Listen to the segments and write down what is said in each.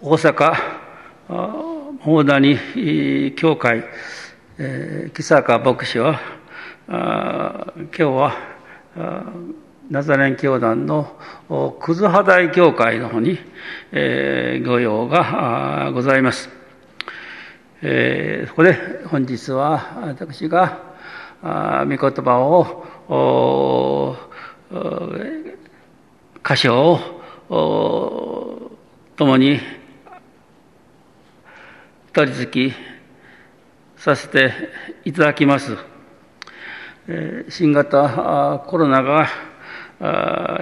大阪大谷教会、木坂牧師は、今日はナザレン教団のクズハ大教会の方に、御用がございます。そこで本日は私が御言葉を歌唱を共に取り付きさせていただきます。新型コロナが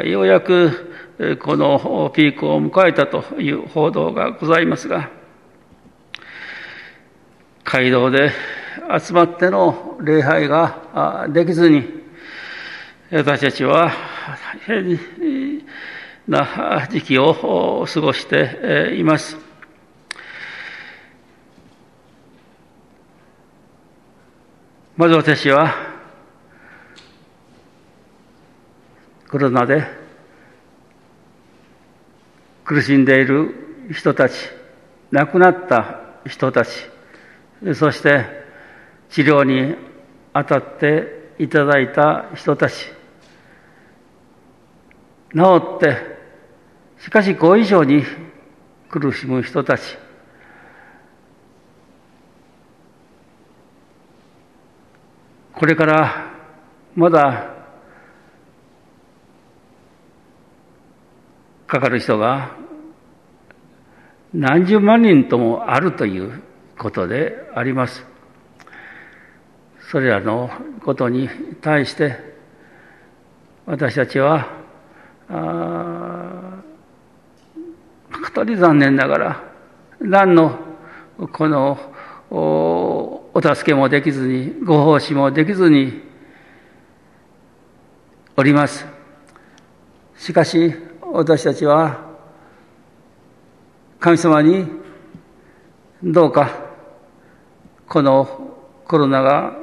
ようやくこのピークを迎えたという報道がございますが、街道で集まっての礼拝ができずに、私たちは大変な時期を過ごしています。まず私は、コロナで苦しんでいる人たち、亡くなった人たち、そして治療に当たっていただいた人たち、治って、しかし後遺症に苦しむ人たち、これからまだかかる人が何十万人ともあるということであります。それらのことに対して私たちは誠に残念ながら何のこのお助けもできずに、ご奉仕もできずにおります。しかし、私たちは、神様に、どうか、このコロナが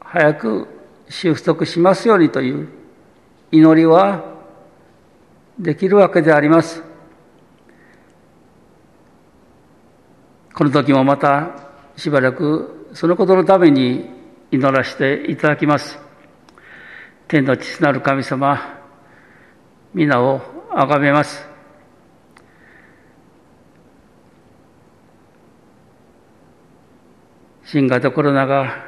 早く収束しますようにという祈りはできるわけであります。この時もまたしばらくそのことのために祈らせていただきます。天の父なる神様、皆を崇めます。新型コロナが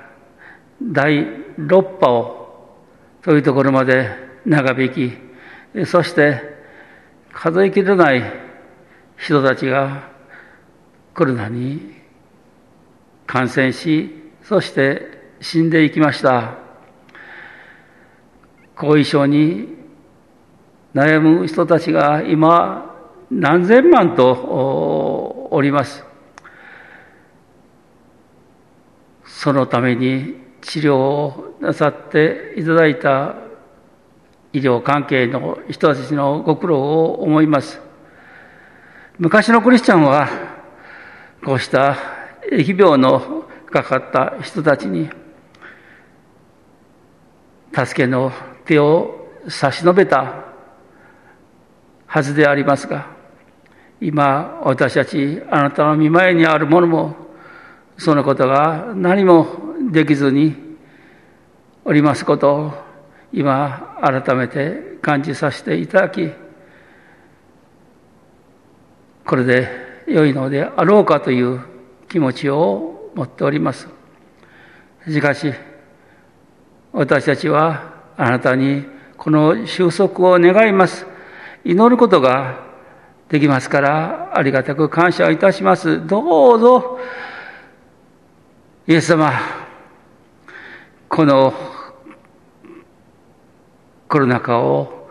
第6波をというところまで長引き、そして数えきれない人たちがコロナに感染し、そして死んでいきました。後遺症に悩む人たちが今何千万とおります。そのために治療をなさっていただいた医療関係の人たちのご苦労を思います。昔のクリスチャンはこうした疫病のかかった人たちに、助けの手を差し伸べたはずでありますが、今、私たち、あなたの見前にあるものも、そのことが何もできずにおりますことを、今、改めて感じさせていただき、これで良いのであろうかという気持ちを持っております。しかし、私たちはあなたにこの収束を願います。祈ることができますから、ありがたく感謝いたします。どうぞ、イエス様、このコロナ禍を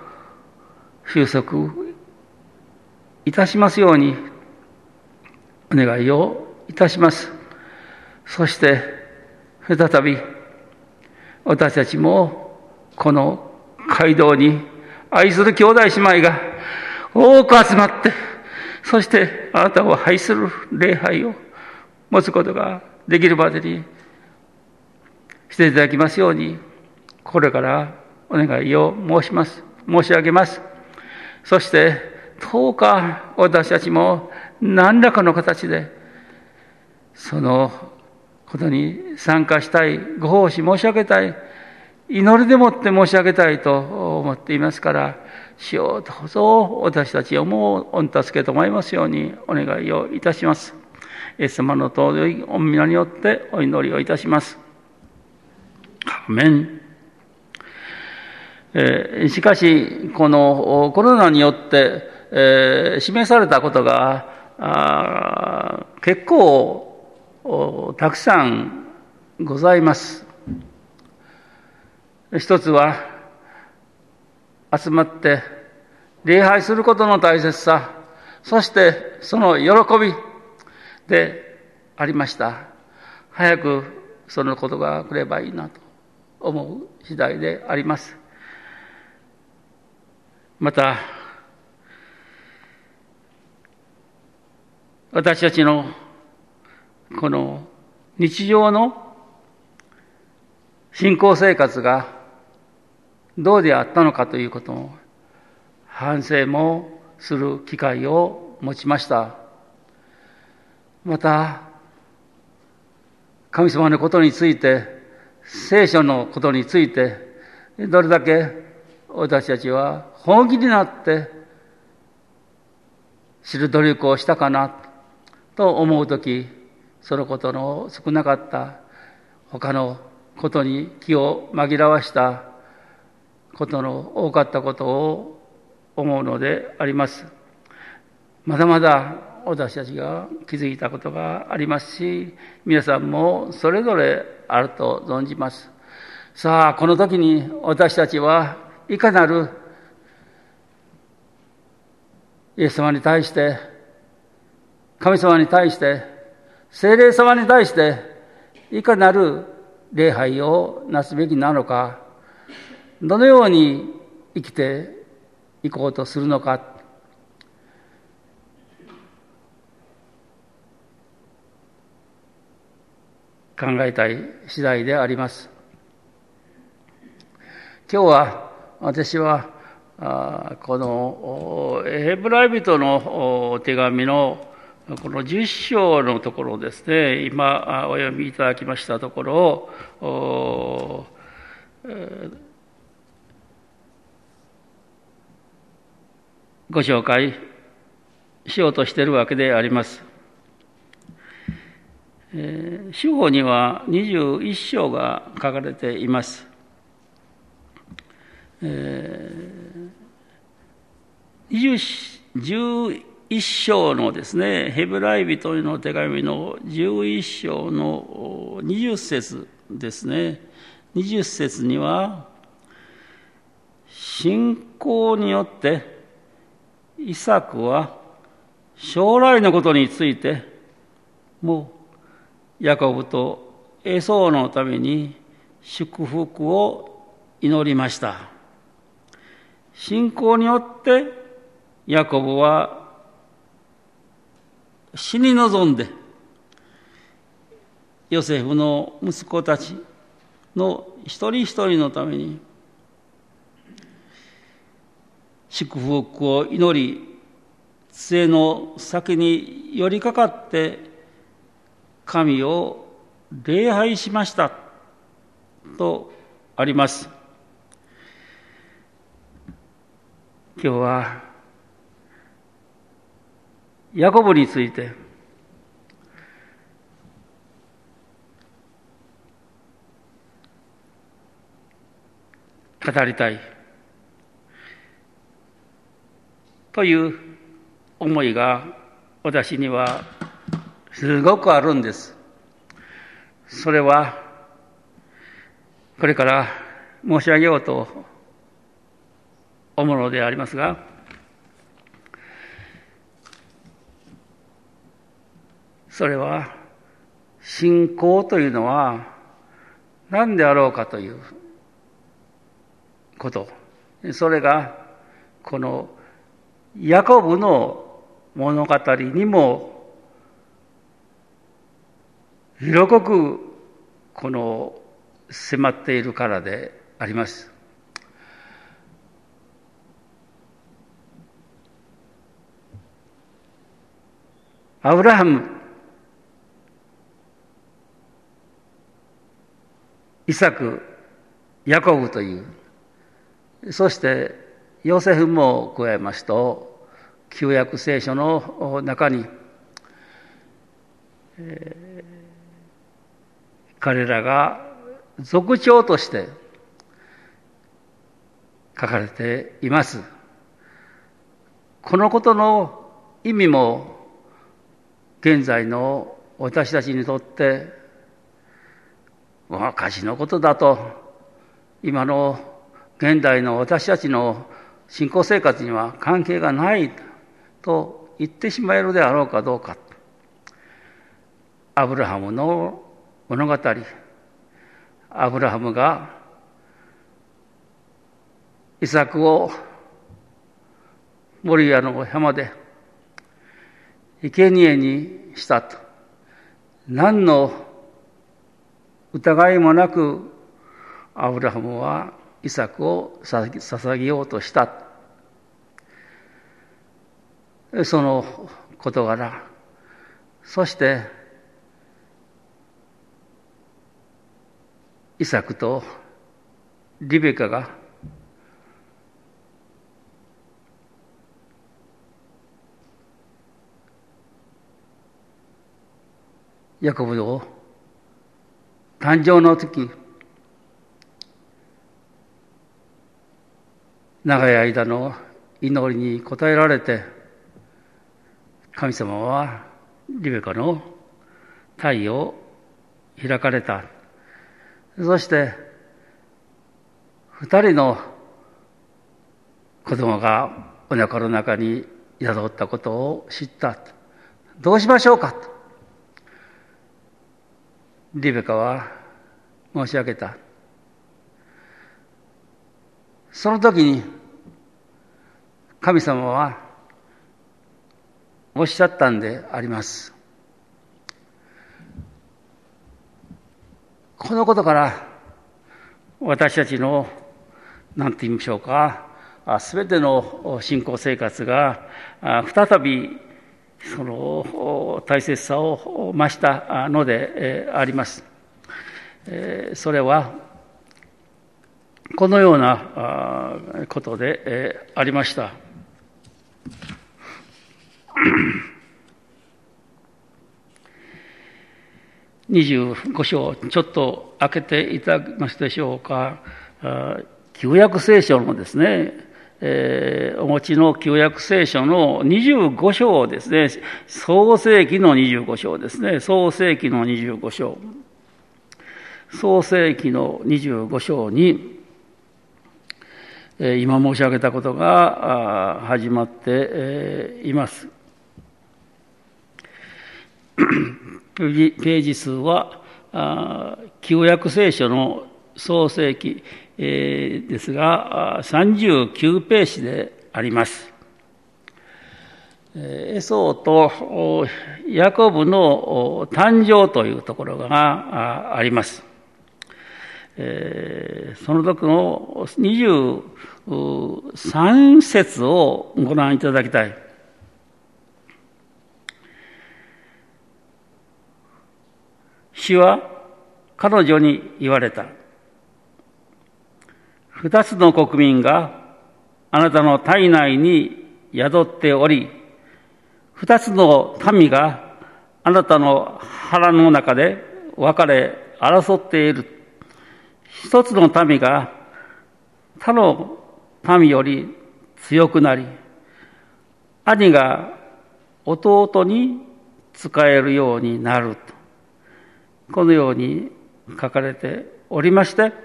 収束いたしますように、お願いをいたします。そして、再び、私たちも、この街道に愛する兄弟姉妹が多く集まって、そしてあなたを愛する礼拝を持つことができるまでにしていただきますように、これからお願いを申します。申し上げます。そして、どうか私たちも何らかの形で、そのことに参加したい、ご奉仕申し上げたい、祈りでもって申し上げたいと思っていますから、主ようどうぞ私たちをもう御助けと思いますようにお願いをいたします。イエス様の尊い御皆によってお祈りをいたします。アメン。えー、しかし、このコロナによって、えー、示されたことが、あ結構たくさんございます。一つは、集まって礼拝することの大切さ、そしてその喜びでありました。早くそのことが来ればいいなと思う次第であります。また、私たちのこの日常の信仰生活がどうであったのかということも反省もする機会を持ちました。また、神様のことについて、聖書のことについて、どれだけ私たちは本気になって知る努力をしたかなと思うとき、そのことの少なかった他のことに気を紛らわしたことの多かったことを思うのであります。まだまだ私たちが気づいたことがありますし、皆さんもそれぞれあると存じます。さあ、この時に私たちはいかなるイエス様に対して、神様に対して、精霊様に対して、いかなる礼拝をなすべきなのか、どのように生きていこうとするのか、考えたい次第であります。今日は私はこのエヘブライ人の手紙のこの10章のところですね、今お読みいただきましたところを、ご紹介しようとしているわけであります。えー、司法には21章が書かれています。えー、11一章のですね、ヘブライ人の手紙の11章の20節ですね。20節には、信仰によってイサクは将来のことについてもうヤコブとエソーのために祝福を祈りました。信仰によってヤコブは死に臨んでヨセフの息子たちの一人一人のために祝福を祈り、杖の先に寄りかかって神を礼拝しましたとあります。今日はヤコブについて語りたい。という思いが私にはすごくあるんです。それはこれから申し上げようと思うのでありますが、それは信仰というのは何であろうかということ。それがこのヤコブの物語にも色濃くこの迫っているからであります。アブラハム、イサク、ヤコブという、そしてヨセフも加えますと、旧約聖書の中に、えー、彼らが族長として書かれています。このことの意味も現在の私たちにとって昔のことだと今の現代の私たちの信仰生活には関係がないと言ってしまえるであろうかどうか。アブラハムの物語。アブラハムがイサクをモリアの山で生贄にしたと。何の疑いもなくアブラハムはイサクを捧げようとした。その事柄、そしてイサクとリベカがヤコブを誕生の時長い間の祈りに応えられて神様はリベカの体を開かれた。そして二人の子供がお腹の中に宿ったことを知った。どうしましょうかと。リベカは申し上げたその時に神様はおっしゃったんであります。このことから私たちの何て言いましょうかすべての信仰生活が再びその大切さを増したのであります。それはこのようなことでありました。25章、ちょっと開けていただけますでしょうか。旧約聖書のですね、えー、お持ちの旧約聖書の25章ですね、創世紀の25章ですね、創世紀の25章。創世紀の25章に、今申し上げたことが始まっています。ページ数は、旧約聖書の創世紀記、ですが、39ページであります。エソーとヤコブの誕生というところがあります。えー、その時の23節をご覧いただきたい。主は彼女に言われた。二つの国民があなたの体内に宿っており、二つの民があなたの腹の中で分かれ争っている。一つの民が他の民より強くなり、兄が弟に仕えるようになると。このように書かれておりまして、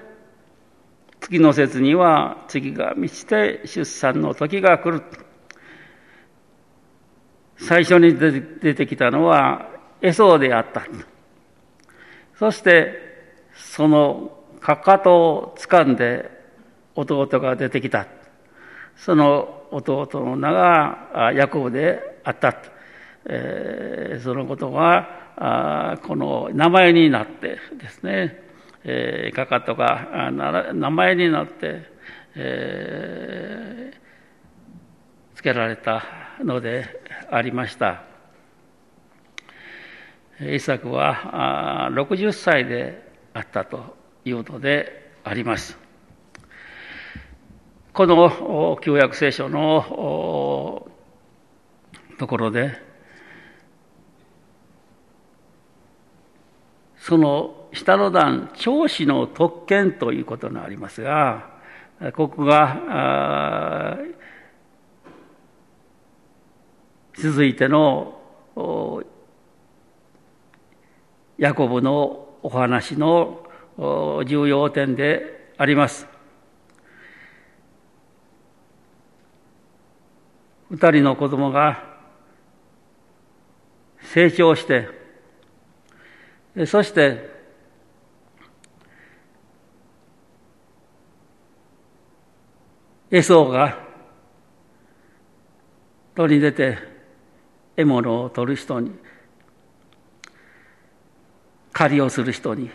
次の説には次が満ちて出産の時が来る。最初に出てきたのはエソーであった。そしてそのかかとを掴んで弟が出てきた。その弟の名がヤコブであった。えー、そのことがあこの名前になってですね、えー、かかとが名前になって、えー、付けられたのでありました。イサクは60歳であったというのであります。この旧約聖書のところで、その下の段、長子の特権ということがありますが、ここが続いてのヤコブのお話の重要点であります。二人の子供が成長して、そしてエソーが取り出て獲物を取る人に狩りをする人に。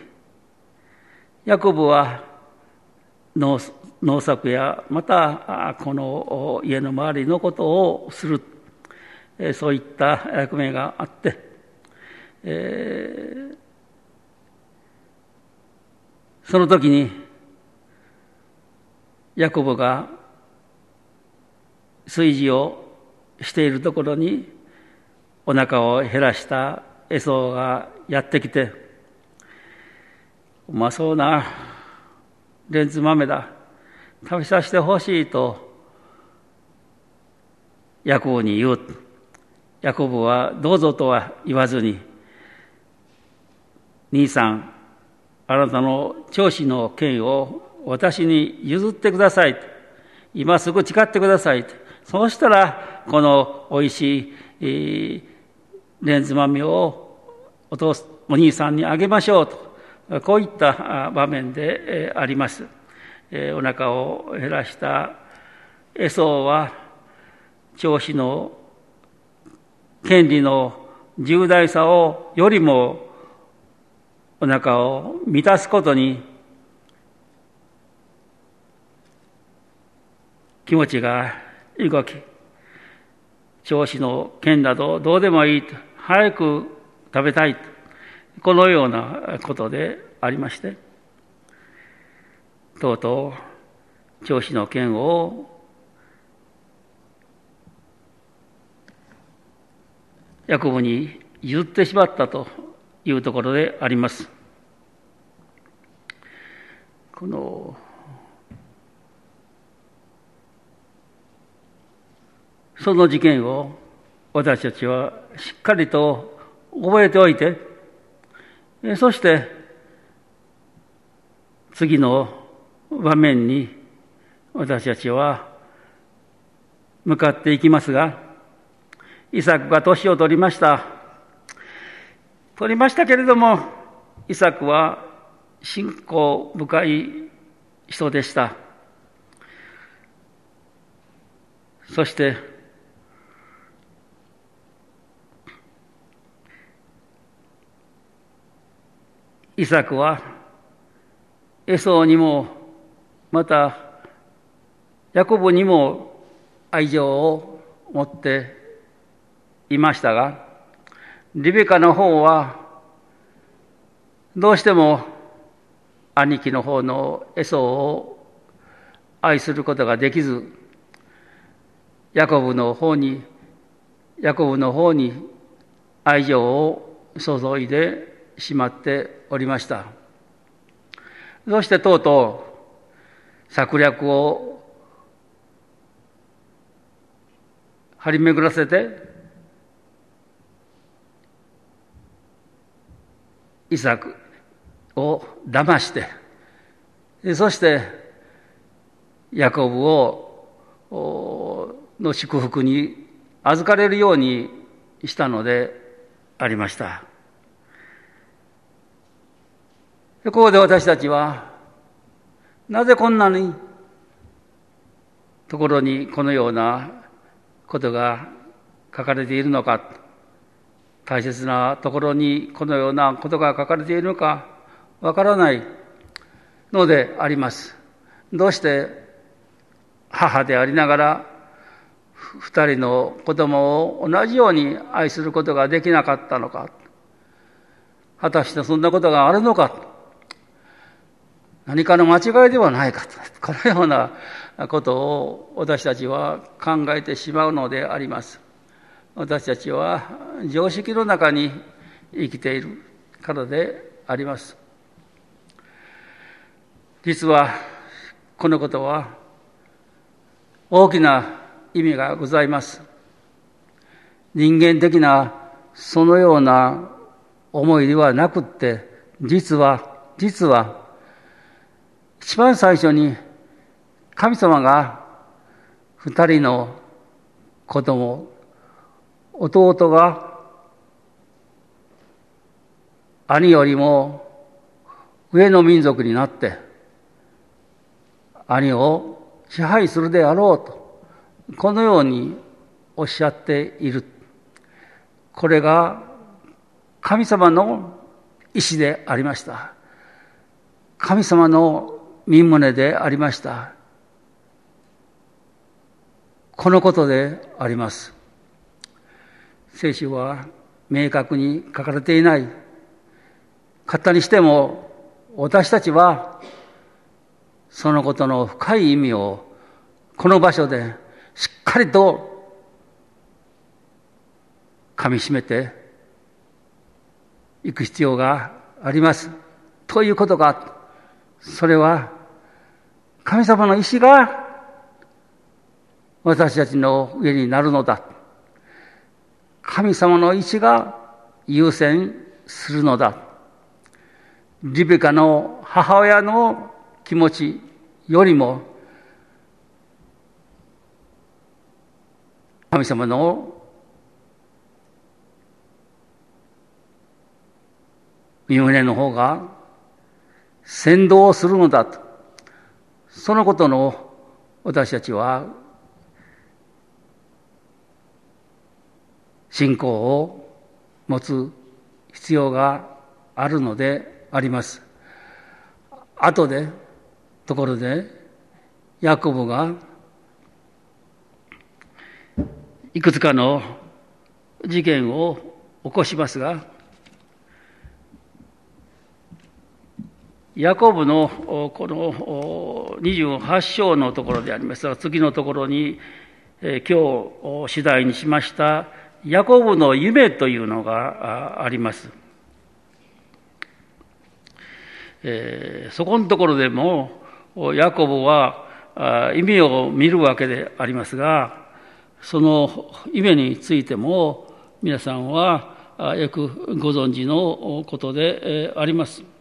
ヤコブは農農作やまたこの家の周りのことをする。そういった役目があって、えー、その時にヤコブが炊事をしているところにお腹を減らしたエソがやってきてうまそうなレンズ豆だ食べさせてほしいとヤコブに言うヤコブはどうぞとは言わずに兄さんあなたの長子の権威を私に譲ってください今すぐ誓ってくださいそうしたらこのおいしい、えー、レンズ豆をお父お兄さんにあげましょうとこういった場面であります。お腹を減らしたエソは長子の権利の重大さをよりもお腹を満たすことに気持ちが動き長子の剣などどうでもいいと早く食べたいとこのようなことでありましてとうとう長子の剣をヤコブに譲ってしまったというところであります。このその事件を私たちはしっかりと覚えておいて、そして次の場面に私たちは向かっていきますが、イサクが年を取りました。取りましたけれども、イサクは信仰深い人でした。そして、イサクはエソーにもまた、ヤコブにも愛情を持っていましたが、リベカの方は、どうしても兄貴の方のエソーを愛することができず、ヤコブの方に、ヤコブの方に愛情を注いでしまっておりました。そしてとうとう策略を張り巡らせて、イサクを騙して、そして、ヤコブを、の祝福に預かれるようにしたのでありました。ここで私たちは、なぜこんなにところにこのようなことが書かれているのか、大切なところにこのようなことが書かれているのかわからないのであります。どうして母でありながら二人の子供を同じように愛することができなかったのか。果たしてそんなことがあるのか何かの間違いではないかとこのようなことを私たちは考えてしまうのであります。私たちは常識の中に生きているからであります。実はこのことは大きな意味がございます。人間的なそのような思いではなくって、実は、実は、一番最初に神様が二人の子供、弟が兄よりも上の民族になって、兄を支配するであろうと、このようにおっしゃっている。これが神様の意志でありました。神様の身旨でありました。このことであります。聖書は明確に書かれていない。方にしても私たちはそのことの深い意味をこの場所でしっかりと噛みしめていく必要があります。ということが、それは神様の意志が私たちの上になるのだ。神様の意志が優先するのだ。リベカの母親の気持ちよりも、神様の身胸の方が先導するのだと。そのことの私たちは信仰を持つ必要があるのであります。後で、ところで、ヤコブがいくつかの事件を起こしますが、ヤコブのこの28章のところでありますが、次のところに、今日次第にしましたヤコブの夢というのがあります。えー、そこのところでもヤコブは意味を見るわけでありますがその夢についても皆さんはよくご存知のことであります。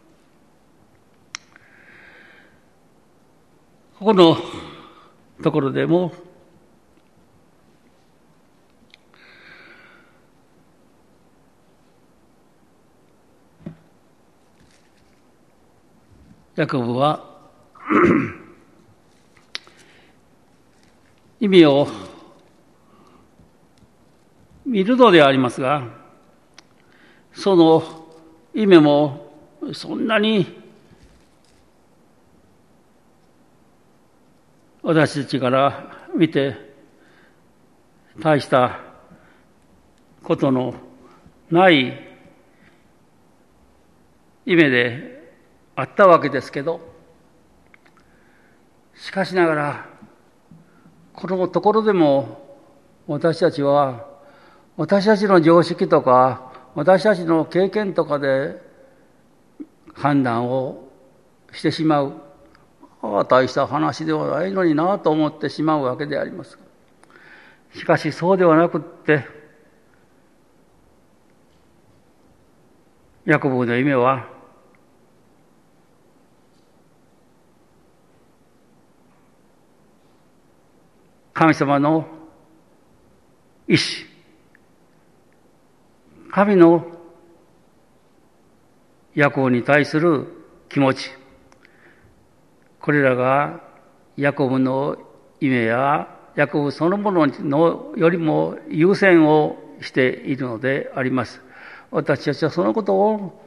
ここのところでも、ヤコブは 意味を見るのではありますが、その意味もそんなに私たちから見て大したことのない夢であったわけですけどしかしながらこのところでも私たちは私たちの常識とか私たちの経験とかで判断をしてしまう。ああ、大した話ではないのになと思ってしまうわけであります。しかしそうではなくって、ヤコブの夢は、神様の意志、神の夜行に対する気持ち、これらがヤコブの夢やヤコブそのもののよりも優先をしているのであります。私たちはそのことを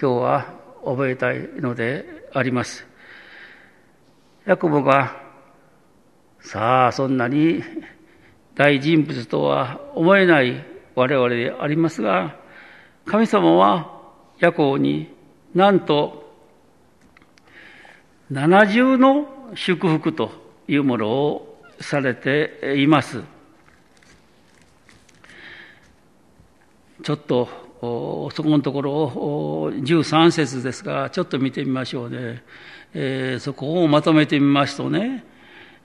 今日は覚えたいのであります。ヤコブがさあそんなに大人物とは思えない我々でありますが神様はヤコブになんと七重の祝福というものをされています。ちょっとそこのところを13節ですがちょっと見てみましょうね、えー、そこをまとめてみますとね、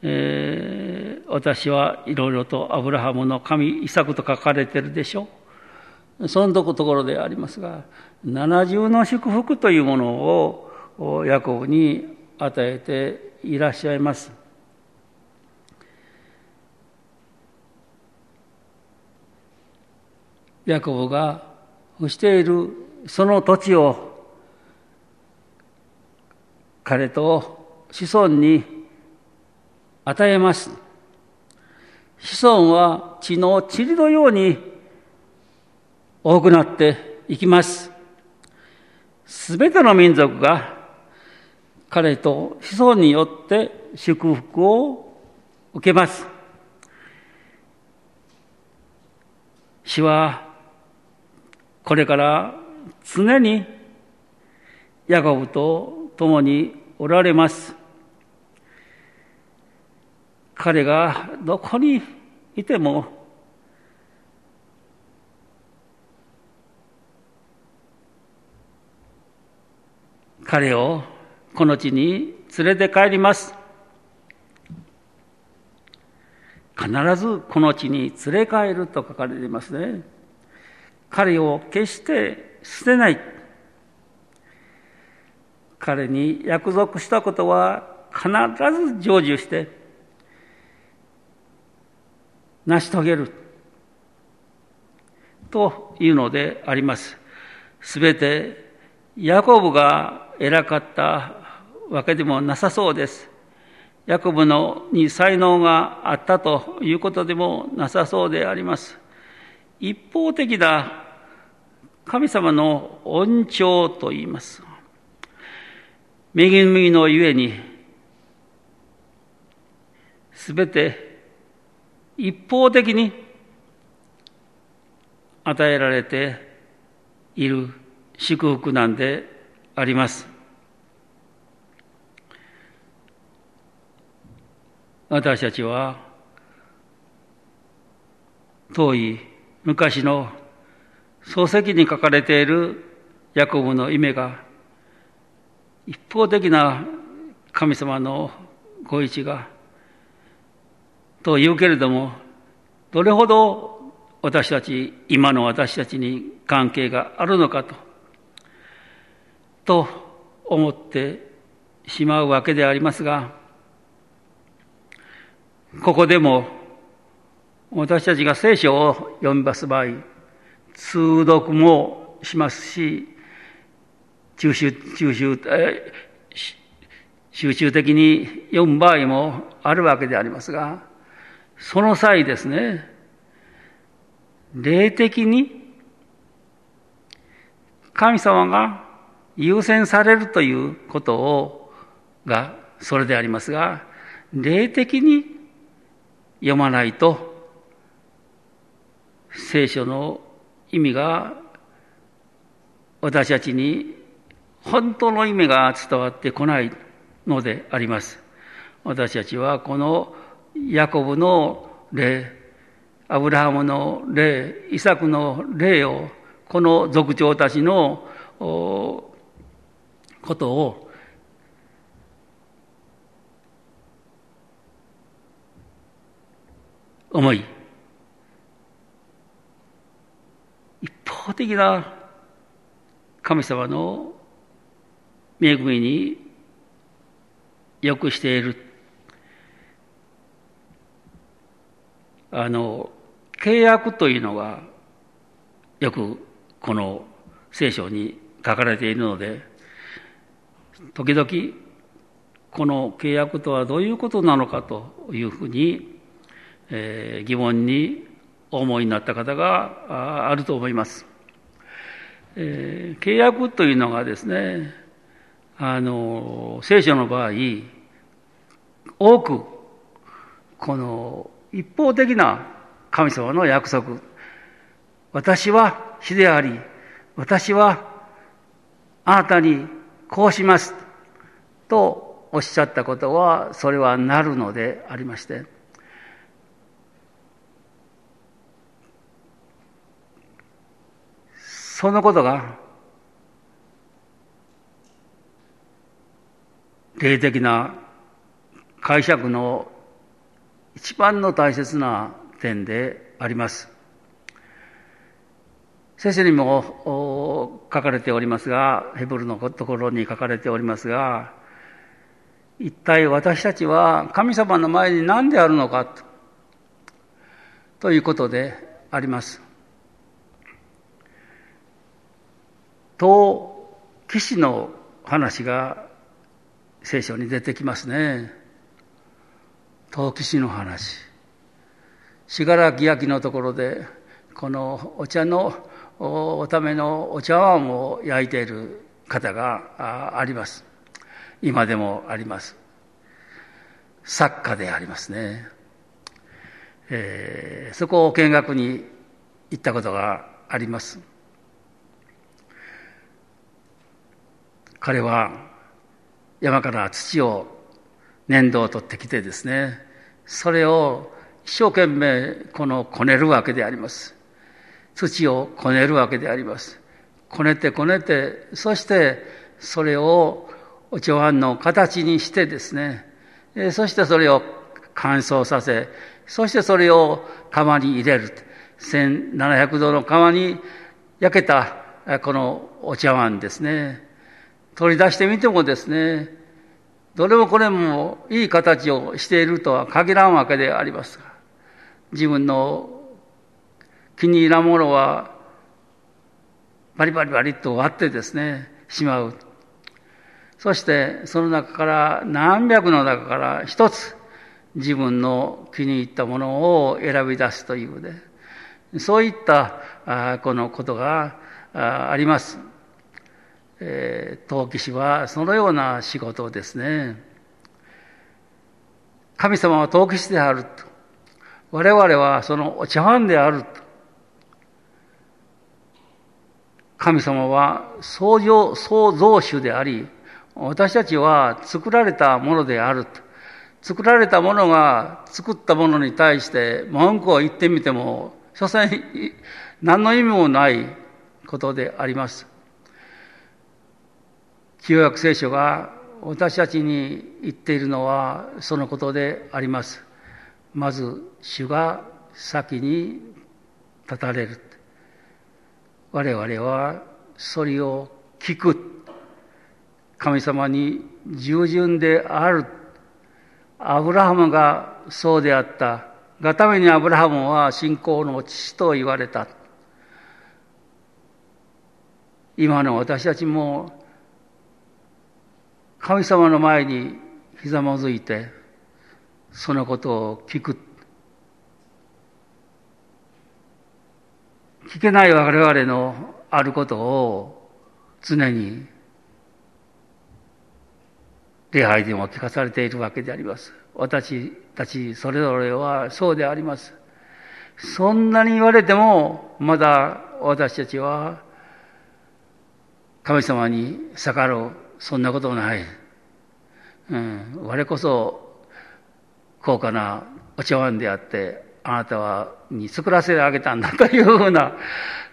えー、私はいろいろとアブラハムの神イサクと書かれてるでしょ。そのところでありますが七重の祝福というものをヤコブに与えていらっしゃいますヤコブがしているその土地を彼と子孫に与えます。子孫は血の塵のように多くなっていきます。すべての民族が彼と子孫によって祝福を受けます。死はこれから常にヤコブと共におられます。彼がどこにいても彼をこの地に連れて帰ります。必ずこの地に連れ帰ると書かれていますね。彼を決して捨てない。彼に約束したことは必ず成就して成し遂げるというのであります。すべてヤコブが偉かったわけでもなさそうです。ヤコブのに才能があったということでもなさそうであります。一方的な神様の恩寵と言います。恵みのゆえに、すべて一方的に与えられている祝福なんであります。私たちは遠い昔の漱石に書かれているヤコブの夢が一方的な神様のご意志がと言うけれどもどれほど私たち今の私たちに関係があるのかとと思ってしまうわけでありますがここでも私たちが聖書を読みます場合通読もしますし、中集、中集、え集中的に読む場合もあるわけでありますが、その際ですね、霊的に神様が優先されるということを、が、それでありますが、霊的に読まないと、聖書の意味が私たちに本当の意味が伝わってこないのであります。私たちはこのヤコブの霊、アブラハムの霊、イサクの霊を、この族長たちのことを思い、法的な神様の恵みによくしている。あの、契約というのがよくこの聖書に書かれているので、時々この契約とはどういうことなのかというふうに、えー、疑問にお思いになった方があると思います。えー、契約というのがですね、あの、聖書の場合、多く、この一方的な神様の約束、私は死であり、私はあなたにこうしますとおっしゃったことは、それはなるのでありまして、そのことが、霊的な解釈の一番の大切な点であります。先生にも書かれておりますが、ヘブルのところに書かれておりますが、一体私たちは神様の前に何であるのかということであります。と、騎士の話が聖書に出てきますね。陶器師の話。信楽焼のところで、このお茶のおためのお茶碗を焼いている方があります。今でもあります。作家でありますね。えー、そこを見学に行ったことがあります。彼は山から土を粘土を取ってきてですね、それを一生懸命このこねるわけであります。土をこねるわけであります。こねてこねて、そしてそれをお茶碗の形にしてですね、そしてそれを乾燥させ、そしてそれを釜に入れる。1700度の釜に焼けたこのお茶碗ですね。取り出してみてもですね、どれもこれもいい形をしているとは限らんわけでありますが、自分の気に入らんものはバリバリバリと割ってですね、しまう。そしてその中から何百の中から一つ自分の気に入ったものを選び出すというね、そういったこのことがあります。え、陶器師はそのような仕事をですね、神様は陶器師であると。我々はそのお茶碗であると。神様は創造創造主であり、私たちは作られたものであると。作られたものが作ったものに対して文句を言ってみても、所詮何の意味もないことであります。旧約聖書が私たちに言っているのはそのことであります。まず、主が先に立たれる。我々はそれを聞く。神様に従順である。アブラハムがそうであった。がためにアブラハムは信仰の父と言われた。今の私たちも神様の前にひざまずいて、そのことを聞く。聞けない我々のあることを常に礼拝でも聞かされているわけであります。私たちそれぞれはそうであります。そんなに言われても、まだ私たちは神様に逆らうそんなことない。うん、我こそ高価なお茶碗であって、あなたはに作らせてあげたんだというふうな、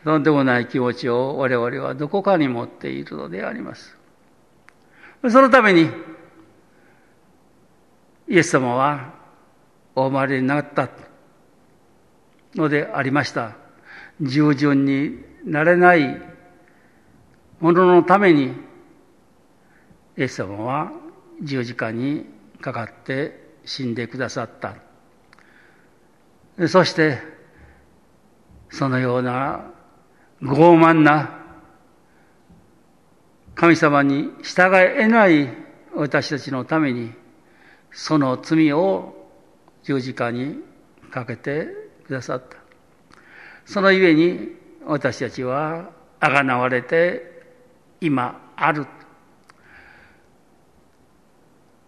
とんでもない気持ちを我々はどこかに持っているのであります。そのために、イエス様はお生まれになったのでありました。従順になれないもののためにイエス様は十字架にかかって死んでくださった。そして、そのような傲慢な神様に従えない私たちのために、その罪を十字架にかけてくださった。そのゆえに私たちはあがなわれて今ある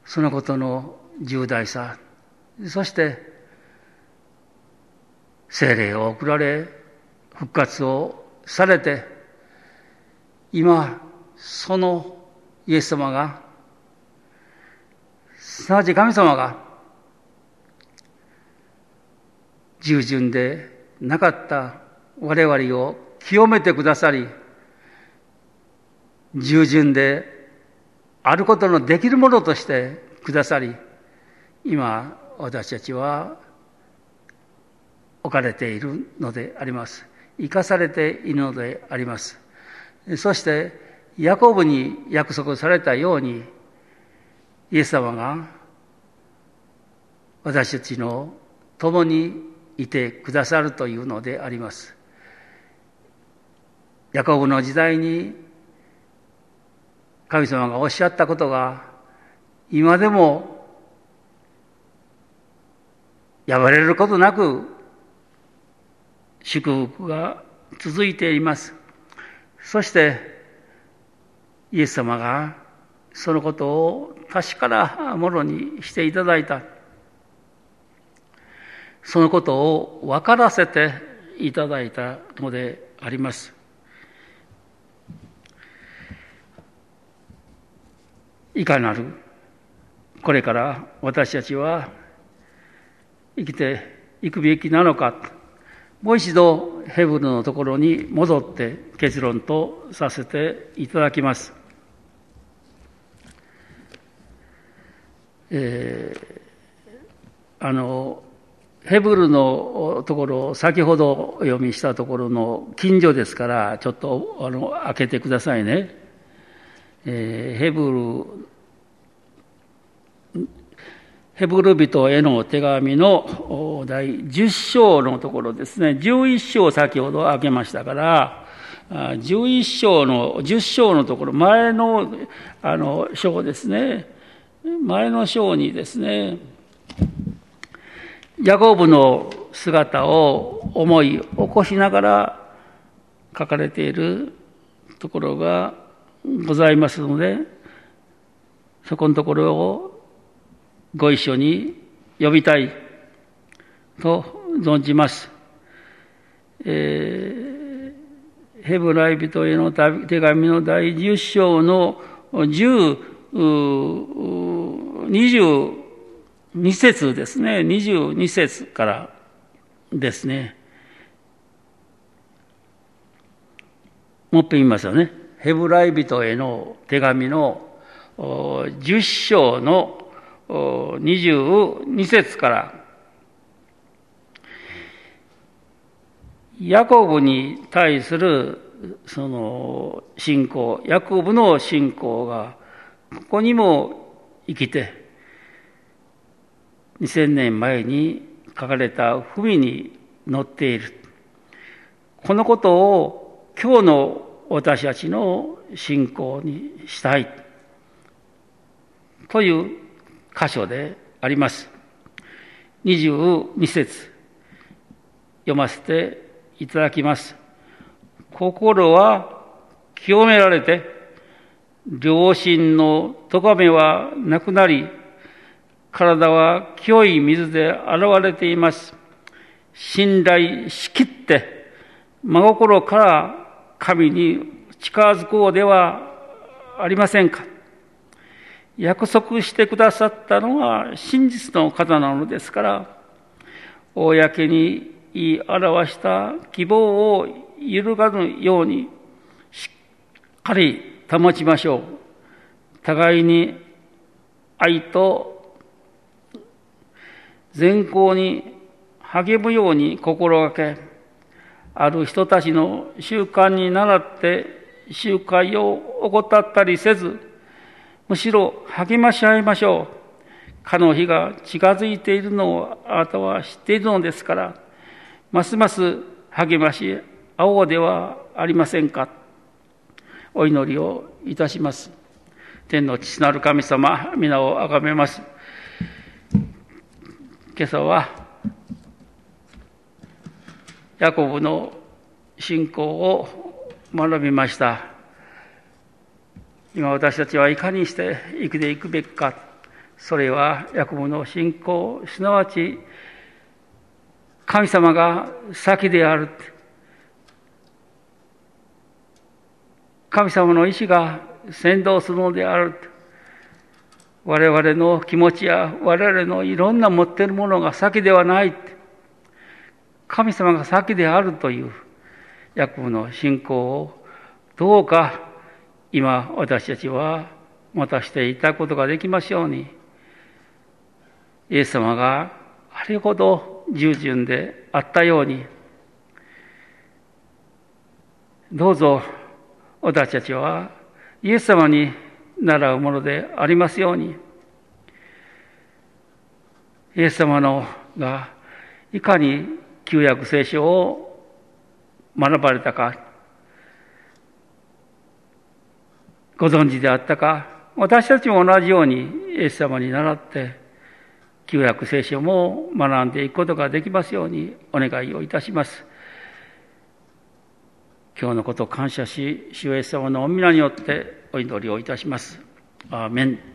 そのことの重大さ、そして精霊を送られ、復活をされて、今、そのイエス様が、すなわち神様が、従順でなかった我々を清めてくださり、従順であることのできるものとしてくださり、今私たちは置かれているのであります。生かされているのであります。そして、ヤコブに約束されたように、イエス様が私たちの共にいてくださるというのであります。ヤコブの時代に神様がおっしゃったことが今でも破れることなく祝福が続いています。そして、イエス様がそのことを確かなものにしていただいた。そのことを分からせていただいたのであります。いかなる、これから私たちは生きていくべきなのか。もう一度ヘブルのところに戻って結論とさせていただきます。えー、あの、ヘブルのところ、先ほどお読みしたところの近所ですから、ちょっとあの開けてくださいね。えー、ヘブルヘブル人への手紙の第10章のところですね、11章先ほど開けましたから、11章の、10章のところ、前のあの章ですね、前の章にですね、ヤコブの姿を思い起こしながら書かれているところがございますので、そこのところをご一緒に呼びたいと存じます。えー、ヘブライ人への手紙の第10章の10、22節ですね。22節からですね。もっぺん言いますよね。ヘブライ人への手紙の10章の22節から、ヤコブに対するその信仰、ヤコブの信仰が、ここにも生きて、2000年前に書かれた文に載っている。このことを今日の私たちの信仰にしたい。という箇所であります。22節読ませていただきます。心は清められて、良心の咎めはなくなり、体は清い水で洗われています。信頼しきって、真心から神に近づこうではありませんか？約束してくださったのは真実の方なのですから、公に言い表した希望を揺るがぬように、しっかり保ちましょう。互いに愛と善行に励むように心がけ、ある人たちの習慣に倣って集会を怠ったりせず、むしろ励まし合いましょう。かの日が近づいているのをあなたは知っているのですから、ますます励まし合おうではありませんか。お祈りをいたします。天の父なる神様、皆をあがめます。今朝は、ヤコブの信仰を学びました。今私たちはいかにして生きていくべきか。それは、ヤコブの信仰、すなわち、神様が先である。神様の意志が先導するのである。我々の気持ちや我々のいろんな持っているものが先ではない。神様が先であるという役の信仰をどうか今私たちは持たせていただくことができますように、イエス様があれほど従順であったように、どうぞ私たちはイエス様に習うものでありますように、イエス様のがいかに旧約聖書を学ばれたか、ご存知であったか、私たちも同じようにイエス様に倣って、旧約聖書も学んでいくことができますようにお願いをいたします。今日のことを感謝し、主イエス様の御皆によってお祈りをいたします。アーメン